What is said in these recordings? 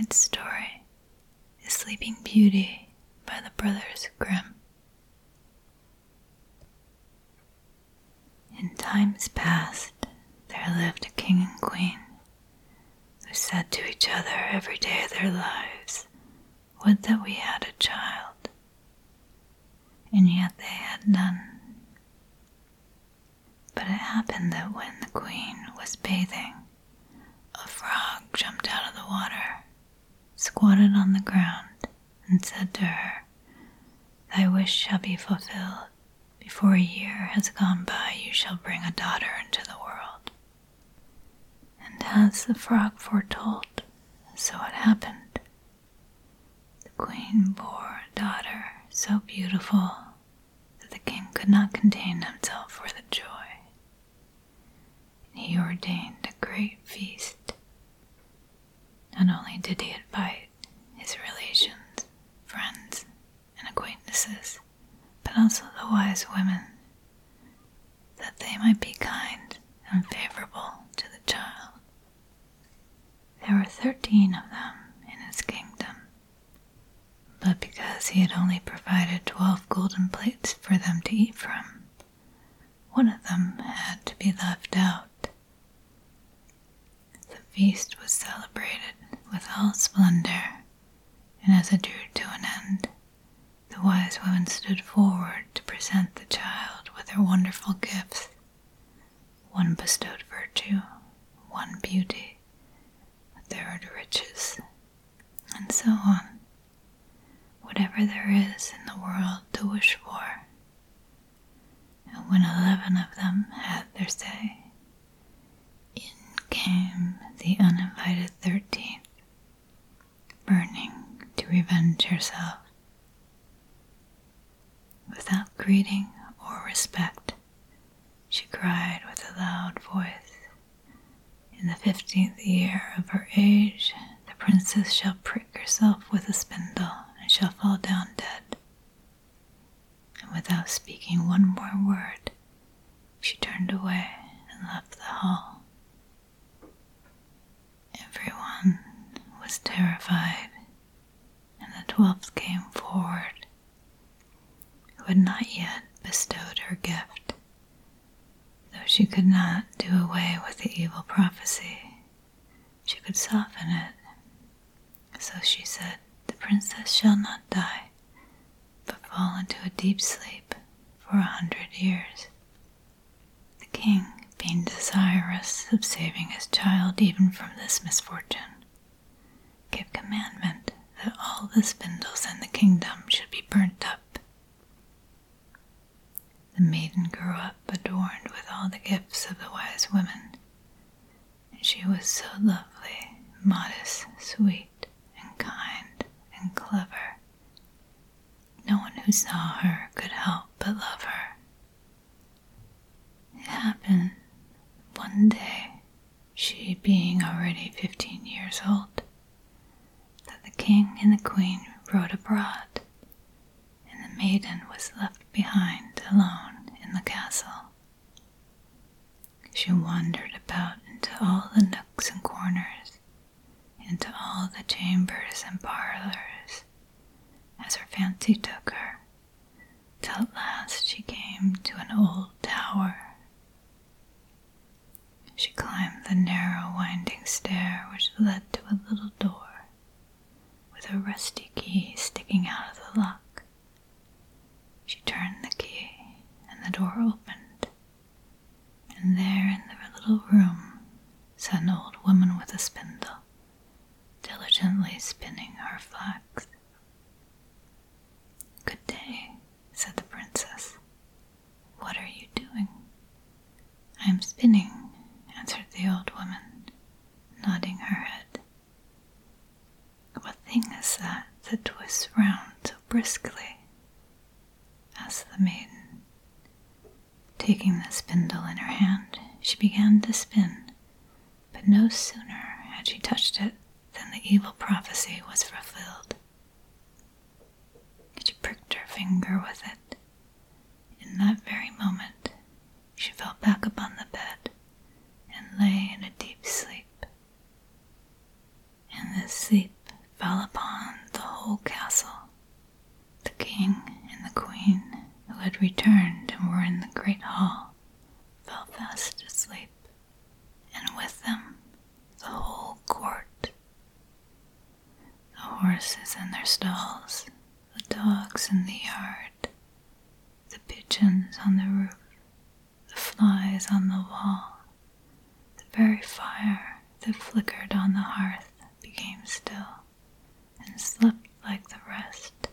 Night Story is Sleeping Beauty by the Brothers Grimm. In times past, there lived a king and queen who said to each other every day of their lives, Would that we had a child. And yet they had none. But it happened that when the queen was bathing, a frog jumped out of the water, squatted on the ground, and said to her, Thy wish shall be fulfilled. Before a year has gone by, you shall bring a daughter into the world. And as the frog foretold, so it happened. The queen bore a daughter so beautiful that the king could not contain himself for the joy. And he ordained a great feast. Not only did he invite his relations, friends, and acquaintances, but also the wise women, that they might be kind and favorable to the child. There were thirteen of them in his kingdom, but because he had only provided twelve golden plates for them to eat from, one of them had to be left out. The feast was celebrated with all splendor, and as it drew to an end, the wise women stood forward to present the child with their wonderful gifts. One bestowed virtue, one beauty, a third riches, and so on. Whatever there is in the world to wish for. And when eleven of them had their say, in came the uninvited thirteenth, burning to revenge herself. Without greeting or respect, she cried with a loud voice, In the fifteenth year of her age, the princess shall prick herself with a spindle and shall fall down dead. And without speaking one more word, she turned away and left the hall. Terrified, and the twelfth came forward, who had not yet bestowed her gift. Though she could not do away with the evil prophecy, she could soften it. So she said, The princess shall not die, but fall into a deep sleep for a hundred years. The king, being desirous of saving his child even from this misfortune, gave commandment that all the spindles in the kingdom should be burnt up. The maiden grew up adorned with all the gifts of the wise women, and she was so lovely, modest, sweet, and kind, and clever. No one who saw her could help but love her. It happened one day, she being already fifteen years old, king and the queen rode abroad, and the maiden was left behind alone in the castle. She wandered about into all the nooks and corners, into all the chambers and parlors, as her fancy took her, till at last she came to an old tower. She climbed the narrow winding stair which led to a little a rusty key sticking out of the lock. She turned the key, and the door opened, and there in the little room sat an old woman with a spindle, diligently spinning her flax. Good day, said the princess. What are you doing? I am spinning, answered the old woman, nodding her head. What thing that that twists round so briskly? asked the maiden. Taking the spindle in her hand, she began to spin, but no sooner had she touched it than the evil prophecy was fulfilled. She pricked her finger with it. In that very moment, she fell back upon the bed and lay in a deep sleep. In this sleep, fell upon the whole castle. The king and the queen, who had returned and were in the great hall, fell fast asleep, and with them the whole court. The horses in their stalls, the dogs in the yard, the pigeons on the roof, the flies on the wall, the very fire that flickered on the hearth became still and slept like the rest,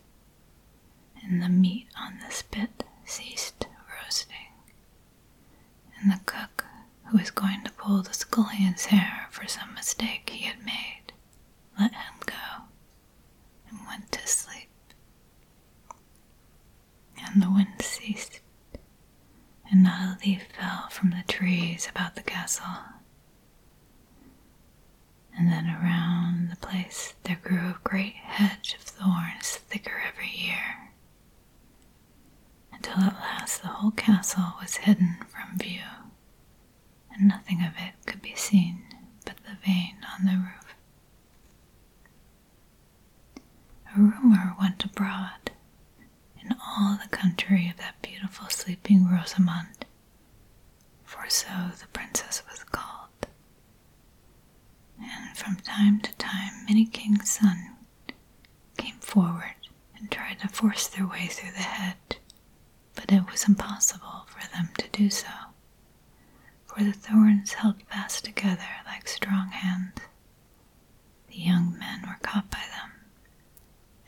and the meat on the spit ceased roasting, and the cook who was going to pull the scullion's hair for some mistake he had made let him go and went to sleep. And the wind ceased, leaf fell from the trees about the castle. And then around the place there grew a great hedge of thorns thicker every year, until at last the whole castle was hidden from view, and nothing of it could be seen but the vane on the roof. A rumor went abroad in all the country of that beautiful sleeping Rosamond, so the princess was called. And from time to time, many kings' sons came forward and tried to force their way through the hedge, but it was impossible for them to do so, for the thorns held fast together like strong hands. The young men were caught by them,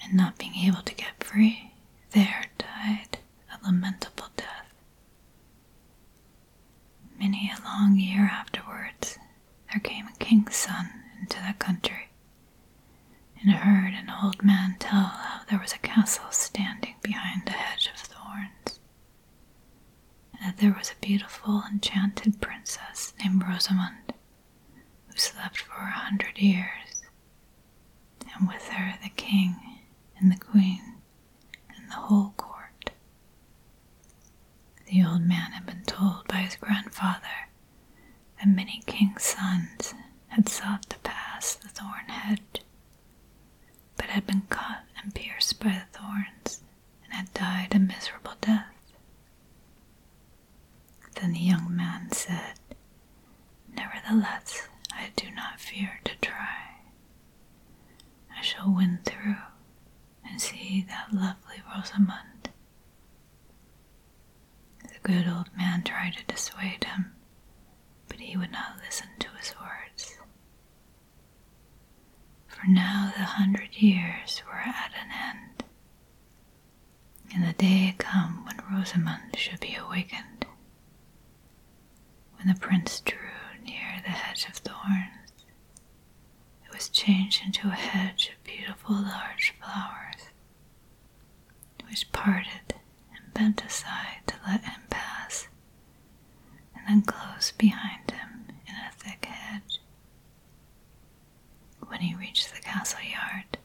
and not being able to get free, there died a lamentable death. Many a long year afterwards, there came a king's son into that country, and heard an old man tell how there was a castle standing behind a hedge of thorns, and that there was a beautiful enchanted princess named Rosamond, who slept for a hundred years, and with her the king and the queen and the whole court. The old man had been told by his grandfather that many kings' sons had sought to pass the thorn hedge, but had been caught and pierced by the thorns and had died a miserable death. Then the young man said, Nevertheless, I do not fear to try. I shall win through and see that lovely Rosamond. The good old man tried to dissuade him, but he would not listen to his words. For now the hundred years were at an end, and the day had come when Rosamond should be awakened. When the prince drew near the hedge of thorns, it was changed into a hedge of beautiful large flowers, which parted and bent aside to let him pass, and then closed behind him in a thick hedge. When he reached the castle yard,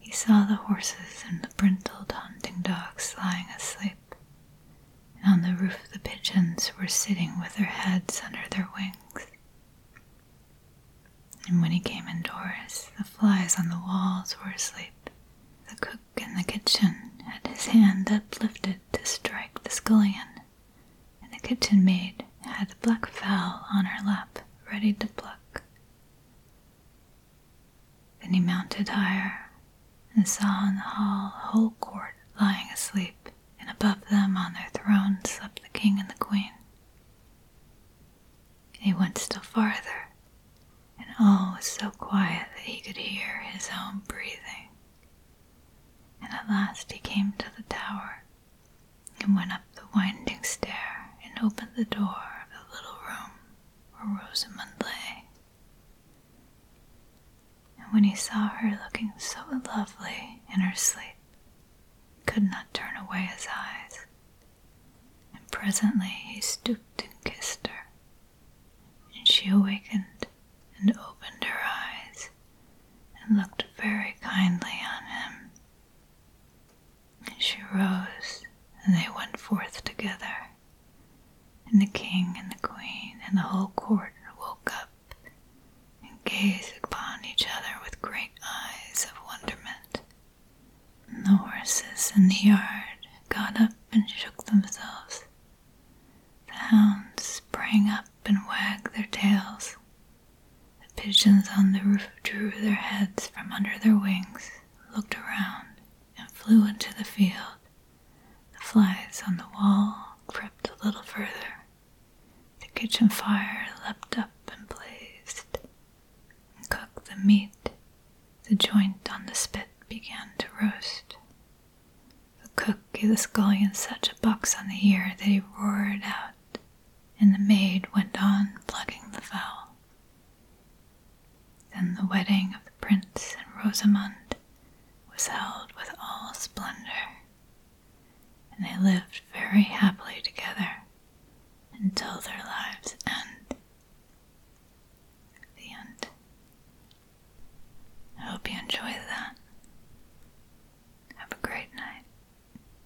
he saw the horses and the brindled hunting dogs lying asleep, on the roof the pigeons were sitting with their heads under their wings. And when he came indoors, the flies on the walls were asleep. The cook in the kitchen had his hand uplifted to strike the scullion, and the kitchen maid had the black fowl on her lap, ready to pluck. Then he mounted higher and saw in the hall a whole court lying asleep, above them on their thrones slept the king and the queen. He went still farther, and all was so quiet that he could hear his own breathing. And at last he came to the tower and went up the winding stair and opened the door of the little room where Rosamond lay. And when he saw her looking so lovely in her sleep, could not turn away his eyes. And presently he stooped and kissed her, and she awakened horses in the yard got up and shook themselves. The hounds sprang up and wagged their tails. The pigeons on the roof drew their heads from under their wings, looked around, and flew into the field. The flies on the wall crept a little further. The kitchen fire leapt up and blazed and cooked the meat. The joint on the spit began to roast. The scullion such a box on the ear that he roared out, and the maid went on plucking the fowl. Then the wedding of the prince and Rosamond was held with all splendor, and they lived very happily